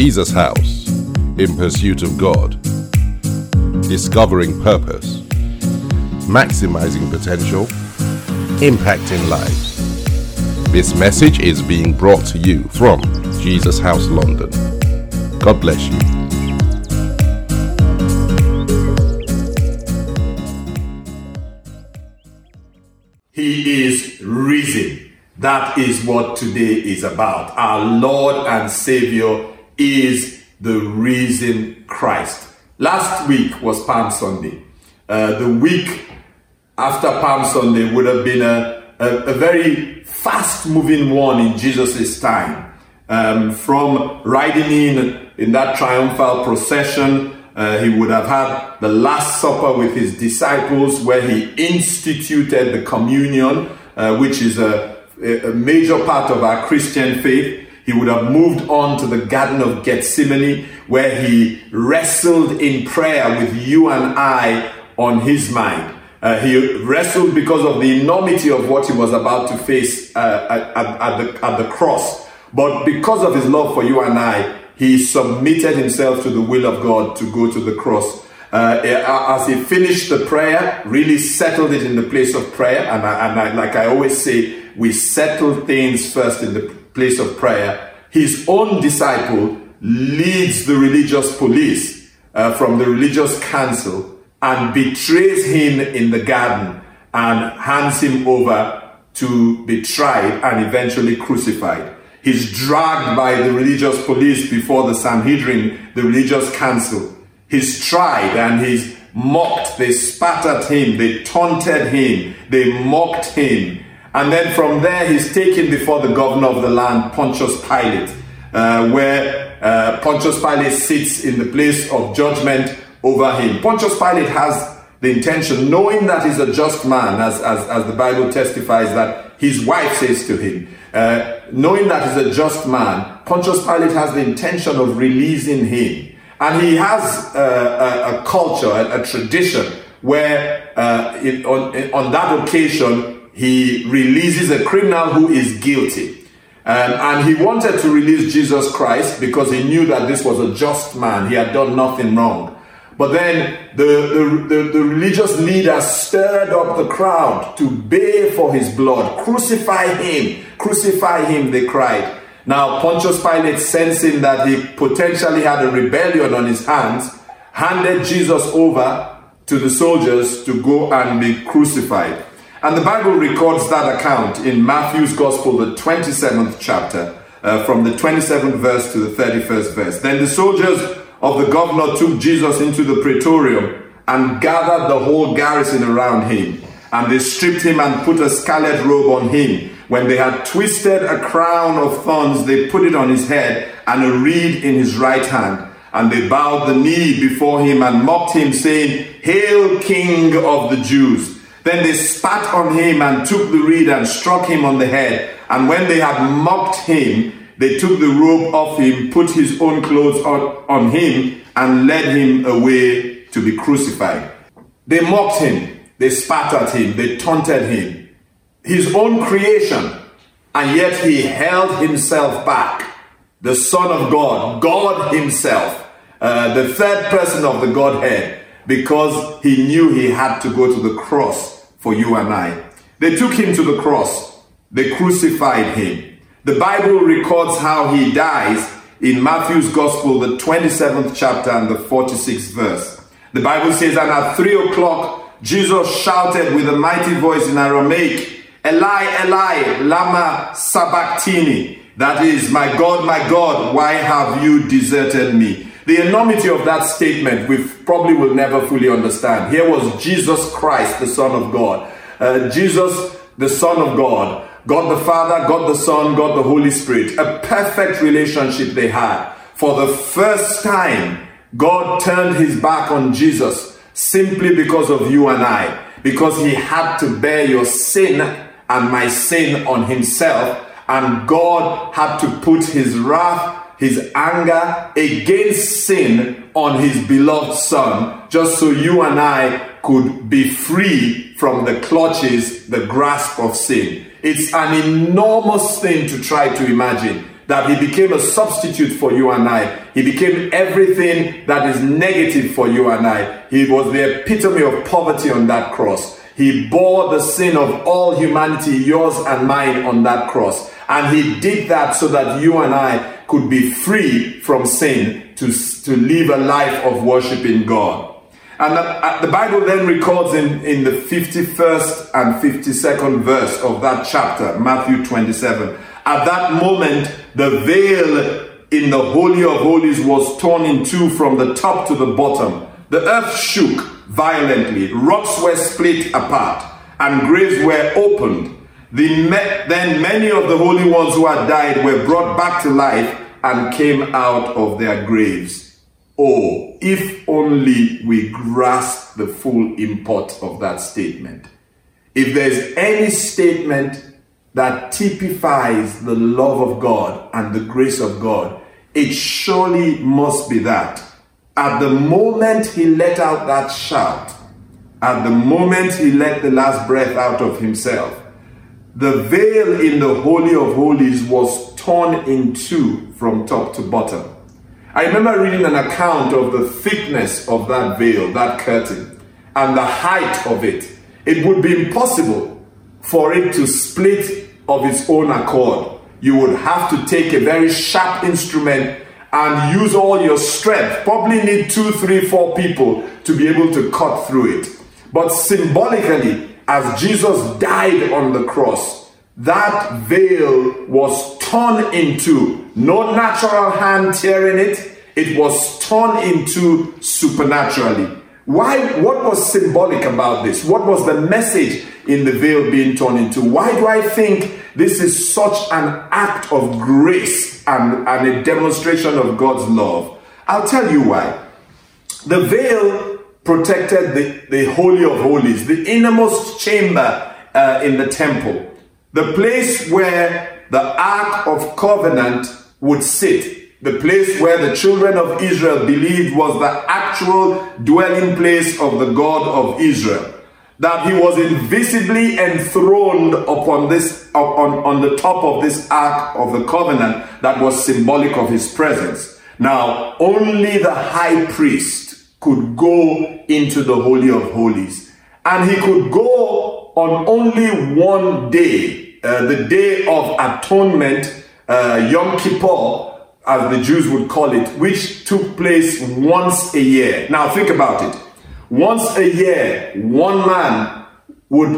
Jesus House in pursuit of God, discovering purpose, maximizing potential, impacting lives. This message is being brought to you from Jesus House London. God bless you. He is risen. That is what today is about. Our Lord and Savior is the risen Christ. Last week was Palm Sunday. Uh, the week after Palm Sunday would have been a, a, a very fast moving one in Jesus' time. Um, from riding in in that triumphal procession, uh, he would have had the Last Supper with his disciples, where he instituted the communion, uh, which is a, a major part of our Christian faith. He would have moved on to the Garden of Gethsemane, where he wrestled in prayer with you and I on his mind. Uh, he wrestled because of the enormity of what he was about to face uh, at, at, the, at the cross. But because of his love for you and I, he submitted himself to the will of God to go to the cross. Uh, as he finished the prayer, really settled it in the place of prayer. And, I, and I, like I always say, we settle things first in the place of prayer. His own disciple leads the religious police uh, from the religious council and betrays him in the garden and hands him over to be tried and eventually crucified. He's dragged by the religious police before the Sanhedrin, the religious council. He's tried and he's mocked. They spat at him, they taunted him, they mocked him. And then from there, he's taken before the governor of the land, Pontius Pilate, uh, where uh, Pontius Pilate sits in the place of judgment over him. Pontius Pilate has the intention, knowing that he's a just man, as, as, as the Bible testifies that his wife says to him, uh, knowing that he's a just man, Pontius Pilate has the intention of releasing him. And he has uh, a, a, culture, a, a, tradition, where uh, it, on, on that occasion, he releases a criminal who is guilty. Um, and he wanted to release Jesus Christ because he knew that this was a just man. He had done nothing wrong. But then the, the, the, the, religious leaders stirred up the crowd to bay for his blood. Crucify him! Crucify him, they cried. Now, Pontius Pilate, sensing that he potentially had a rebellion on his hands, handed Jesus over to the soldiers to go and be crucified. And the Bible records that account in Matthew's Gospel, the 27th chapter, uh, from the 27th verse to the 31st verse. Then the soldiers of the governor took Jesus into the praetorium and gathered the whole garrison around him. And they stripped him and put a scarlet robe on him. When they had twisted a crown of thorns, they put it on his head and a reed in his right hand. And they bowed the knee before him and mocked him, saying, Hail, King of the Jews! Then they spat on him and took the reed and struck him on the head. And when they had mocked him, they took the robe off him, put his own clothes on, on him, and led him away to be crucified. They mocked him, they spat at him, they taunted him. His own creation, and yet he held himself back. The Son of God, God Himself, uh, the third person of the Godhead, because he knew he had to go to the cross for you and I. They took him to the cross, they crucified him. The Bible records how he dies in Matthew's Gospel, the 27th chapter and the 46th verse. The Bible says, And at three o'clock, Jesus shouted with a mighty voice in Aramaic, Eli, Eli, Lama Sabachthani. That is, My God, my God, why have you deserted me? The enormity of that statement we probably will never fully understand. Here was Jesus Christ, the Son of God. Uh, Jesus, the Son of God, God the Father, God the Son, God the Holy Spirit. A perfect relationship they had. For the first time, God turned his back on Jesus simply because of you and I. Because he had to bear your sin and my sin on himself. And God had to put his wrath, his anger against sin on his beloved Son, just so you and I could be free from the clutches, the grasp of sin. It's an enormous thing to try to imagine that he became a substitute for you and I. He became everything that is negative for you and I. He was the epitome of poverty on that cross. He bore the sin of all humanity, yours and mine, on that cross. And he did that so that you and I could be free from sin to, to live a life of worshiping God. And the, uh, the, Bible then records in, in the 51st and 52nd verse of that chapter, Matthew 27. At that moment, the veil in the Holy of Holies was torn in two from the top to the bottom. The earth shook violently, rocks were split apart, and graves were opened. The then many of the holy ones who had died were brought back to life and came out of their graves. Oh, if only we grasp the full import of that statement. If there's any statement that typifies the love of God and the grace of God, it surely must be that. At the moment he let out that shout, at the moment he let the last breath out of himself, the veil in the Holy of Holies was torn in two from top to bottom. I remember reading an account of the thickness of that veil, that curtain, and the height of it. It would be impossible for it to split of its own accord. You would have to take a very sharp instrument and use all your strength. Probably need two, three, four people to be able to cut through it. But symbolically, as Jesus died on the cross, that veil was torn into. No natural hand tearing it, it was torn into supernaturally. Why? What was symbolic about this? What was the message in the veil being torn into? Why do I think this is such an act of grace and, and a demonstration of God's love? I'll tell you why. The veil protected the, the Holy of Holies, the innermost chamber uh, in the temple, the place where the Ark of Covenant would sit, the place where the children of Israel believed was the actual dwelling place of the God of Israel. That he was invisibly enthroned upon this on, on the top of this ark of the covenant that was symbolic of his presence. Now, only the high priest could go into the Holy of Holies. And he could go on only one day, uh, the day of atonement, uh, Yom Kippur, as the Jews would call it, which took place once a year. Now think about it. Once a year, one man would,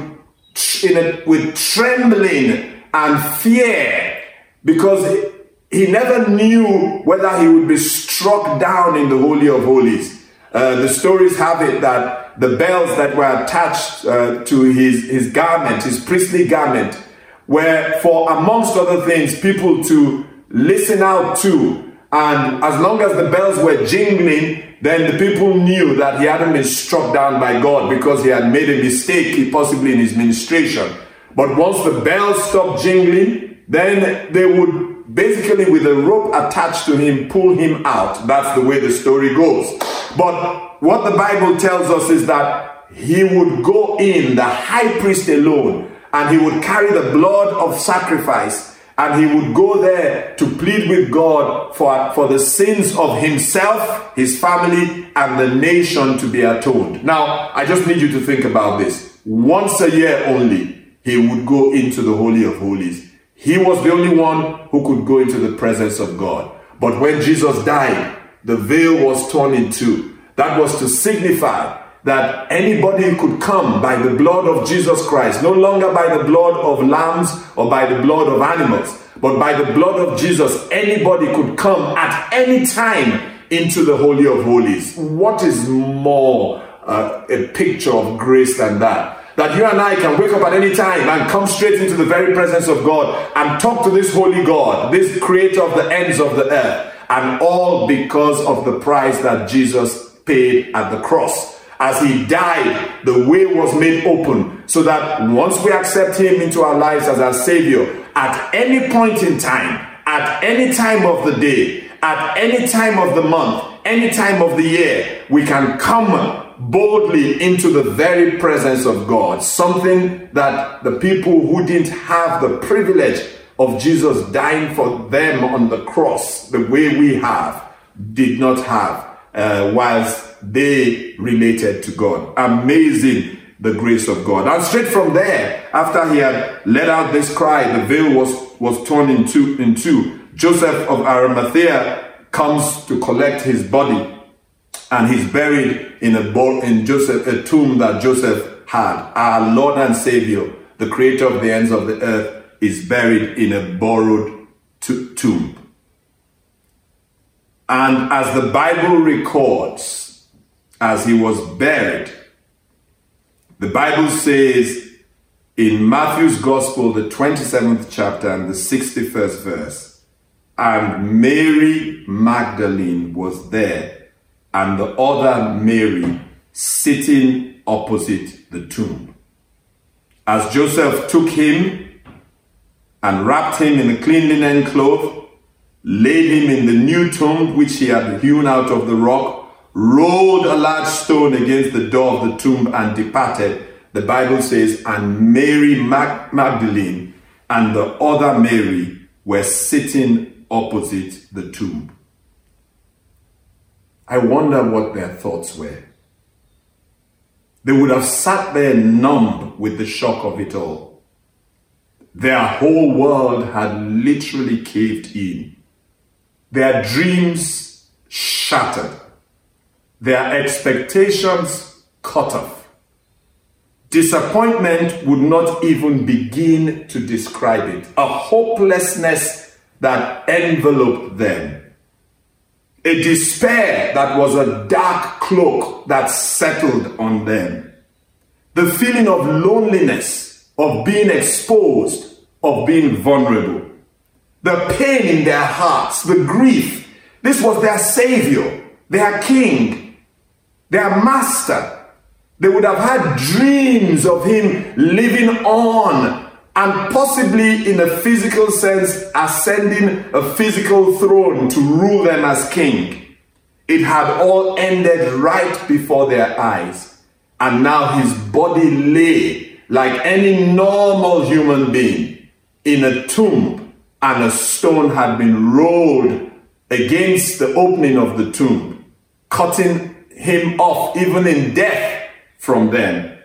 in a, with trembling and fear, because he never knew whether he would be struck down in the Holy of Holies. Uh, the stories have it that the bells that were attached uh, to his, his garment, his priestly garment, were for, amongst other things, people to listen out to. And as long as the bells were jingling, then the people knew that he hadn't been struck down by God because he had made a mistake, possibly in his ministration. But once the bells stopped jingling, then they would basically, with a rope attached to him, pull him out. That's the way the story goes. But what the Bible tells us is that he would go in, the high priest alone, and he would carry the blood of sacrifice and he would go there to plead with God for, for the sins of himself, his family, and the nation to be atoned. Now, I just need you to think about this. Once a year only, he would go into the Holy of Holies. He was the only one who could go into the presence of God. But when Jesus died, the veil was torn in two. That was to signify that anybody could come by the blood of Jesus Christ, no longer by the blood of lambs or by the blood of animals, but by the blood of Jesus, anybody could come at any time into the Holy of Holies. What is more uh, a picture of grace than that? That you and I can wake up at any time and come straight into the very presence of God and talk to this holy God, this creator of the ends of the earth and all because of the price that Jesus paid at the cross. As he died, the way was made open so that once we accept him into our lives as our Savior, at any point in time, at any time of the day, at any time of the month, any time of the year, we can come boldly into the very presence of God. Something that the people who didn't have the privilege of Jesus dying for them on the cross, the way we have, did not have, uh, whilst they related to God. Amazing the grace of God. And straight from there, after he had let out this cry, the veil was, was torn in two, in two. Joseph of Arimathea comes to collect his body and he's buried in a in Joseph a tomb that Joseph had. Our Lord and Savior, the creator of the ends of the earth, is buried in a borrowed to- tomb. And as the Bible records, as he was buried, the Bible says in Matthew's Gospel, the 27th chapter and the 61st verse, and Mary Magdalene was there, and the other Mary sitting opposite the tomb. As Joseph took him and wrapped him in a clean linen cloth, laid him in the new tomb which he had hewn out of the rock, rolled a large stone against the door of the tomb and departed. The Bible says, and Mary Mag- Magdalene and the other Mary were sitting opposite the tomb. I wonder what their thoughts were. They would have sat there numb with the shock of it all. Their whole world had literally caved in. Their dreams shattered their expectations cut off. Disappointment would not even begin to describe it. A hopelessness that enveloped them. A despair that was a dark cloak that settled on them. The feeling of loneliness, of being exposed, of being vulnerable. The pain in their hearts, the grief. This was their savior, their king, their master. They would have had dreams of him living on and possibly, in a physical sense, ascending a physical throne to rule them as king. It had all ended right before their eyes. And now his body lay like any normal human being in a tomb, and a stone had been rolled against the opening of the tomb, cutting him off, even in death, from them.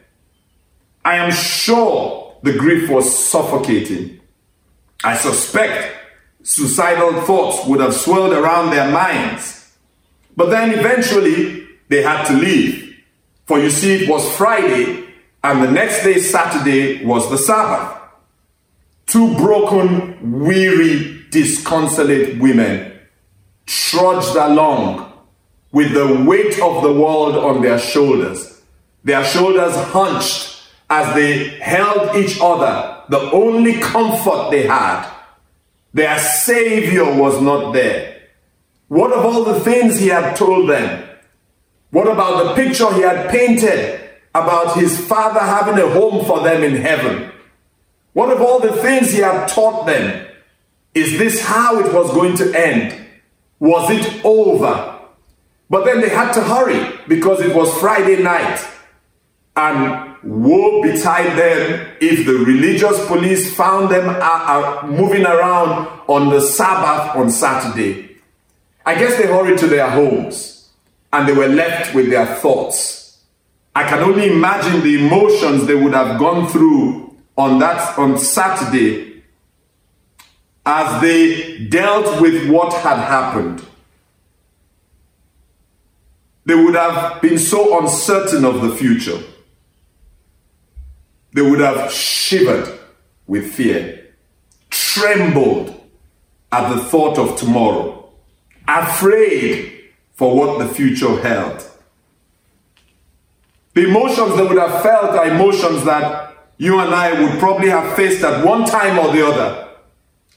I am sure the grief was suffocating. I suspect suicidal thoughts would have swirled around their minds. But then eventually they had to leave. For you see, it was Friday, and the next day, Saturday, was the Sabbath. Two broken, weary, disconsolate women trudged along with the weight of the world on their shoulders, their shoulders hunched as they held each other, the only comfort they had. Their Savior was not there. What of all the things he had told them? What about the picture he had painted about his Father having a home for them in heaven? What of all the things he had taught them? Is this how it was going to end? Was it over? But then they had to hurry because it was Friday night. And woe betide them if the religious police found them uh, uh, moving around on the Sabbath on Saturday. I guess they hurried to their homes and they were left with their thoughts. I can only imagine the emotions they would have gone through on that on Saturday as they dealt with what had happened. They would have been so uncertain of the future. They would have shivered with fear, trembled at the thought of tomorrow, afraid for what the future held. The emotions they would have felt are emotions that you and I would probably have faced at one time or the other.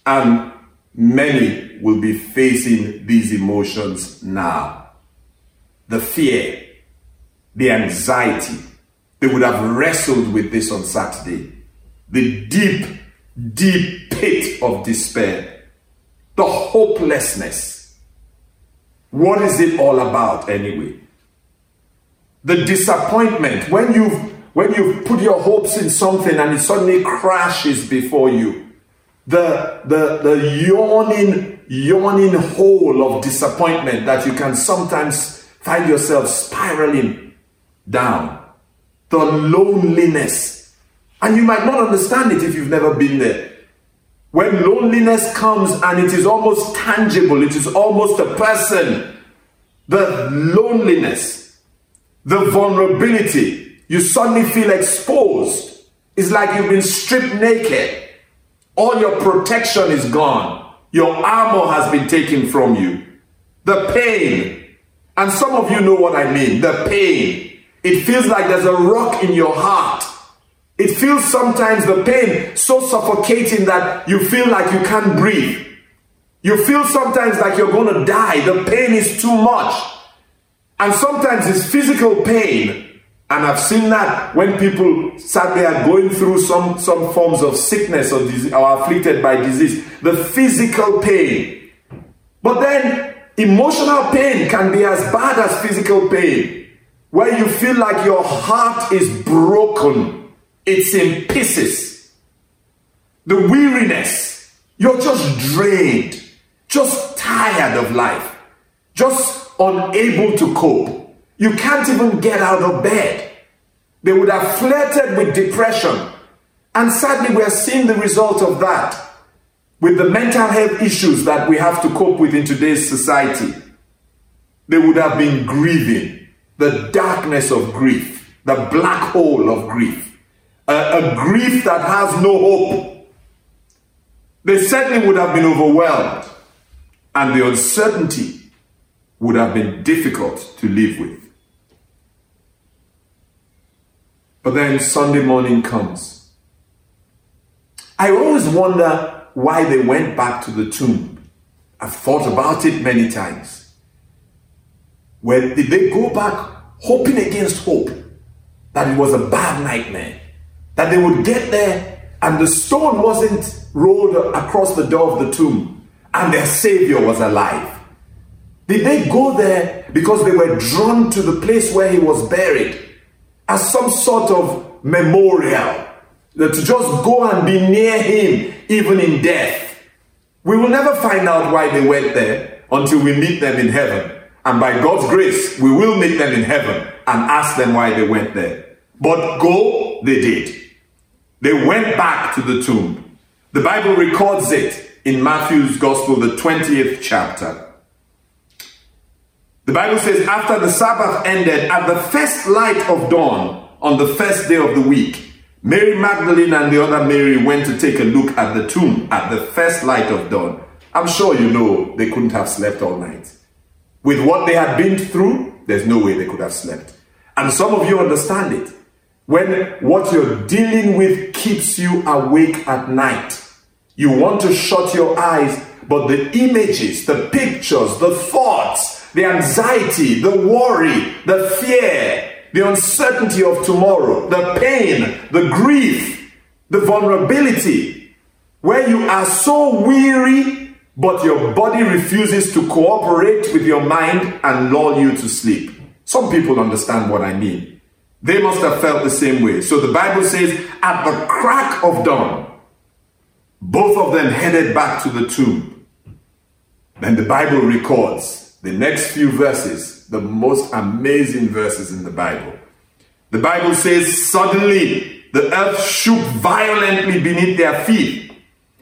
And many will be facing these emotions now the fear, the anxiety. They would have wrestled with this on Saturday. The deep, deep pit of despair, the hopelessness. What is it all about anyway? The disappointment when you've when you've put your hopes in something and it suddenly crashes before you. the, the, the yawning, yawning hole of disappointment that you can sometimes find yourself spiraling down. The loneliness. And you might not understand it if you've never been there. When loneliness comes and it is almost tangible, it is almost a person, the loneliness, the vulnerability, you suddenly feel exposed. It's like you've been stripped naked. All your protection is gone. Your armor has been taken from you. The pain, and some of you know what I mean the pain. It feels like there's a rock in your heart it feels sometimes the pain so suffocating that you feel like you can't breathe. You feel sometimes like you're going to die. The pain is too much. And sometimes it's physical pain. And I've seen that when people sadly are going through some, some forms of sickness or, disease, or afflicted by disease, the physical pain. But then emotional pain can be as bad as physical pain, where you feel like your heart is broken it's in pieces. The weariness, you're just drained, just tired of life, just unable to cope. You can't even get out of bed. They would have flirted with depression. And sadly, we are seeing the result of that with the mental health issues that we have to cope with in today's society. They would have been grieving the darkness of grief, the black hole of grief a, a grief that has no hope, they certainly would have been overwhelmed, and the uncertainty would have been difficult to live with. But then Sunday morning comes. I always wonder why they went back to the tomb. I've thought about it many times. Where did they go back hoping against hope that it was a bad nightmare? that they would get there and the stone wasn't rolled across the door of the tomb and their Savior was alive. Did they go there because they were drawn to the place where he was buried as some sort of memorial? To just go and be near him even in death. We will never find out why they went there until we meet them in heaven. And by God's grace, we will meet them in heaven and ask them why they went there. But go, they did. They went back to the tomb. The Bible records it in Matthew's Gospel, the 20th chapter. The Bible says, after the Sabbath ended, at the first light of dawn on the first day of the week, Mary Magdalene and the other Mary went to take a look at the tomb at the first light of dawn. I'm sure you know they couldn't have slept all night. With what they had been through, there's no way they could have slept. And some of you understand it when what you're dealing with keeps you awake at night. You want to shut your eyes, but the images, the pictures, the thoughts, the anxiety, the worry, the fear, the uncertainty of tomorrow, the pain, the grief, the vulnerability, where you are so weary, but your body refuses to cooperate with your mind and lull you to sleep. Some people understand what I mean. They must have felt the same way. So the Bible says, at the crack of dawn, both of them headed back to the tomb. Then the Bible records the next few verses, the most amazing verses in the Bible. The Bible says, suddenly the earth shook violently beneath their feet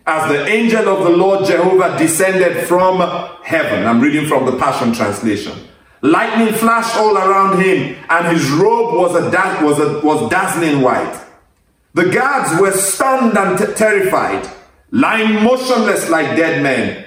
as the angel of the Lord Jehovah descended from heaven. I'm reading from the Passion Translation. Lightning flashed all around him, and his robe was, a da- was, a, was dazzling white. The guards were stunned and t- terrified, lying motionless like dead men.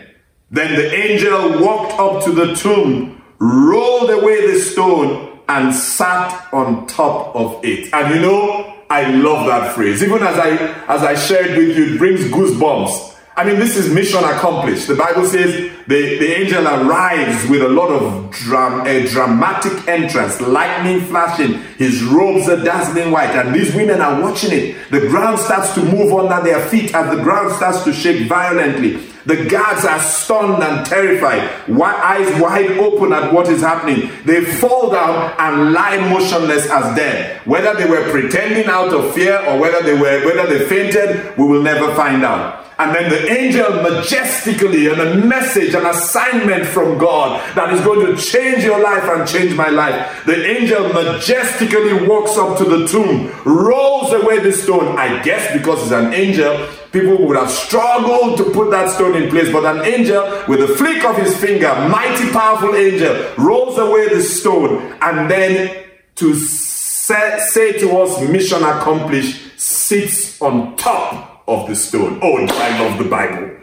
Then the angel walked up to the tomb, rolled away the stone, and sat on top of it. And you know, I love that phrase. Even as I as I shared with you, it brings goosebumps I mean, this is mission accomplished. The Bible says the, the angel arrives with a lot of dram, a dramatic entrance, lightning flashing, his robes are dazzling white, and these women are watching it. The ground starts to move under their feet as the ground starts to shake violently. The guards are stunned and terrified, eyes wide open at what is happening. They fall down and lie motionless as dead. Whether they were pretending out of fear or whether they were whether they fainted, we will never find out. And then the angel majestically and a message, an assignment from God that is going to change your life and change my life. The angel majestically walks up to the tomb, rolls away the stone. I guess because he's an angel, people would have struggled to put that stone in place. But an angel, with a flick of his finger, mighty powerful angel, rolls away the stone and then to say, say to us, mission accomplished, sits on top of the stone. Oh, I love the Bible.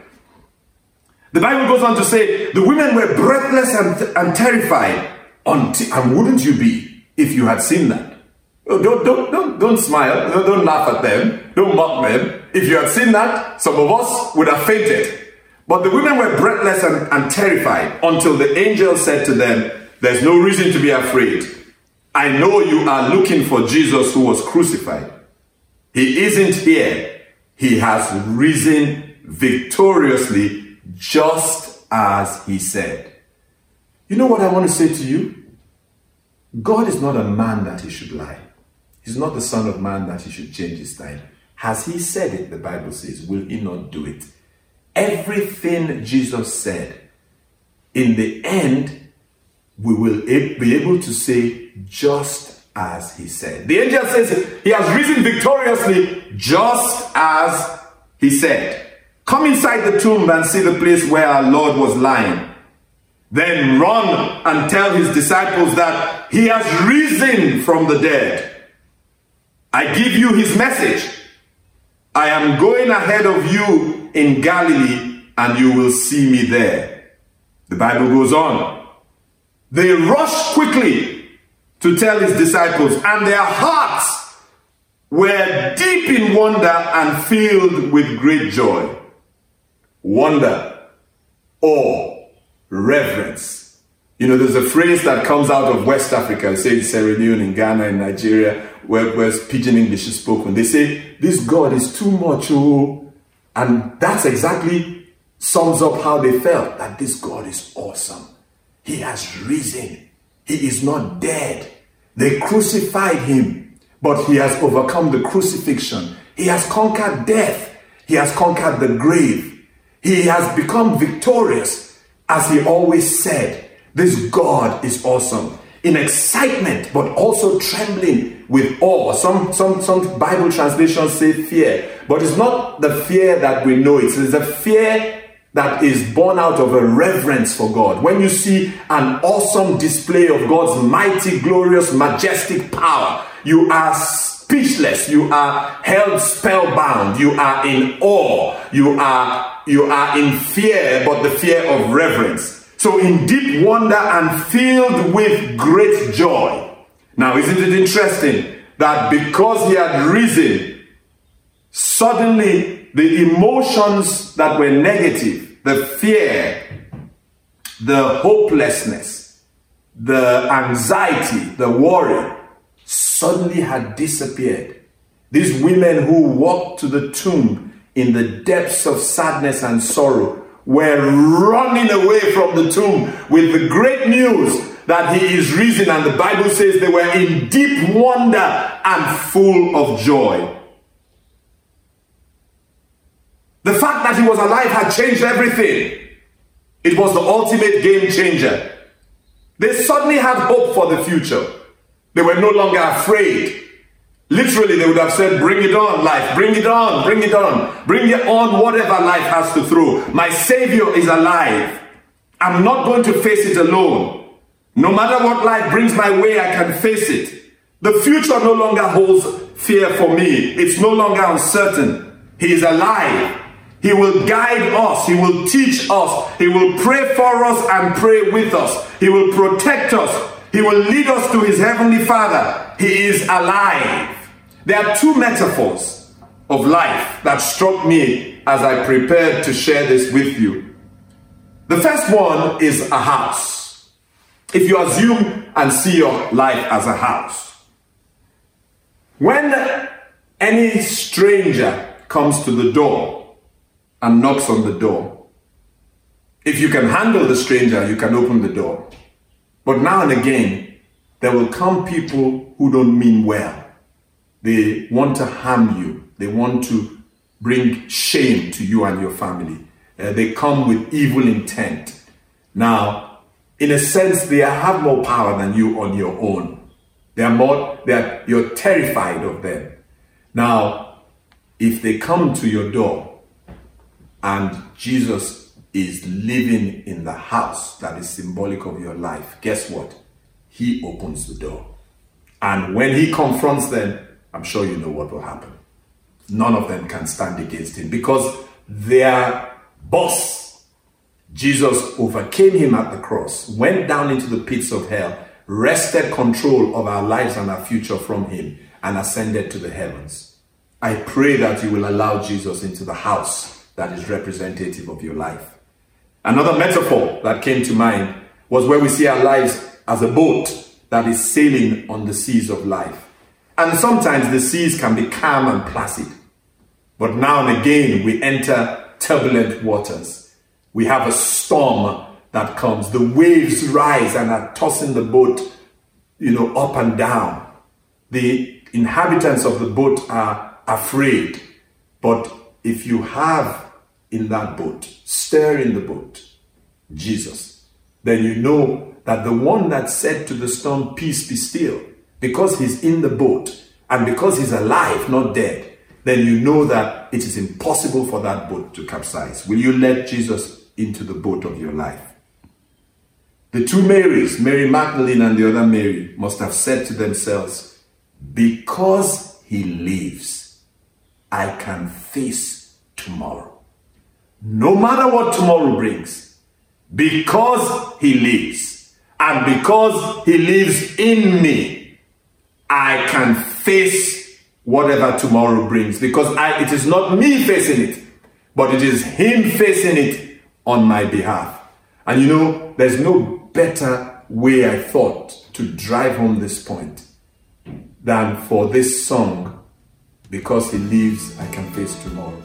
The Bible goes on to say the women were breathless and, and terrified. Until, and wouldn't you be if you had seen that? Don't, don't, don't, don't smile. Don't, don't laugh at them. Don't mock them. If you had seen that, some of us would have fainted. But the women were breathless and, and terrified until the angel said to them, There's no reason to be afraid. I know you are looking for Jesus who was crucified. He isn't here he has risen victoriously just as he said. You know what I want to say to you? God is not a man that he should lie. He's not the son of man that he should change his time. Has he said it, the Bible says, will he not do it? Everything Jesus said, in the end, we will be able to say just as he said. The angel says he has risen victoriously just as he said. Come inside the tomb and see the place where our Lord was lying. Then run and tell his disciples that he has risen from the dead. I give you his message. I am going ahead of you in Galilee and you will see me there. The Bible goes on. They rush quickly to tell his disciples, and their hearts were deep in wonder and filled with great joy. Wonder, awe, reverence. You know, there's a phrase that comes out of West Africa, say in Sierra Leone, in Ghana, in Nigeria, where, where pidgin English is spoken. They say, This God is too much, oh. And that's exactly sums up how they felt that this God is awesome. He has risen he is not dead. They crucified him, but he has overcome the crucifixion. He has conquered death. He has conquered the grave. He has become victorious, as he always said. This God is awesome. In excitement, but also trembling with awe. Some, some, some Bible translations say fear, but it's not the fear that we know. It's a fear that is born out of a reverence for God. When you see an awesome display of God's mighty, glorious, majestic power, you are speechless, you are held spellbound, you are in awe, you are you are in fear, but the fear of reverence. So in deep wonder and filled with great joy. Now, isn't it interesting that because he had risen, suddenly the emotions that were negative the fear, the hopelessness, the anxiety, the worry suddenly had disappeared. These women who walked to the tomb in the depths of sadness and sorrow were running away from the tomb with the great news that he is risen. And the Bible says they were in deep wonder and full of joy. The fact that he was alive had changed everything. It was the ultimate game changer. They suddenly had hope for the future. They were no longer afraid. Literally, they would have said, Bring it on, life. Bring it on. Bring it on. Bring it on, whatever life has to throw. My Savior is alive. I'm not going to face it alone. No matter what life brings my way, I can face it. The future no longer holds fear for me, it's no longer uncertain. He is alive. He will guide us. He will teach us. He will pray for us and pray with us. He will protect us. He will lead us to his heavenly Father. He is alive. There are two metaphors of life that struck me as I prepared to share this with you. The first one is a house. If you assume and see your life as a house, when any stranger comes to the door, and knocks on the door, If you can handle the stranger, you can open the door. But now and again, there will come people who don't mean well. They want to harm you. They want to bring shame to you and your family. Uh, they come with evil intent. Now, in a sense, they have more power than you on your own. They are more, they are, you're terrified of them. Now, if they come to your door and Jesus is living in the house that is symbolic of your life, guess what? He opens the door. And when he confronts them, I'm sure you know what will happen. None of them can stand against him because their boss, Jesus, overcame him at the cross, went down into the pits of hell, wrested control of our lives and our future from him, and ascended to the heavens. I pray that you will allow Jesus into the house that is representative of your life. Another metaphor that came to mind was where we see our lives as a boat that is sailing on the seas of life. And sometimes the seas can be calm and placid. But now and again we enter turbulent waters. We have a storm that comes. The waves rise and are tossing the boat, you know, up and down. The inhabitants of the boat are afraid. But if you have in that boat, stir in the boat, Jesus, then you know that the one that said to the storm, Peace be still, because he's in the boat and because he's alive, not dead, then you know that it is impossible for that boat to capsize. Will you let Jesus into the boat of your life? The two Marys, Mary Magdalene and the other Mary, must have said to themselves, Because he lives, I can face tomorrow. No matter what tomorrow brings, because he lives, and because he lives in me, I can face whatever tomorrow brings. Because I, it is not me facing it, but it is him facing it on my behalf. And you know, there's no better way I thought to drive home this point than for this song, Because He Lives, I Can Face Tomorrow.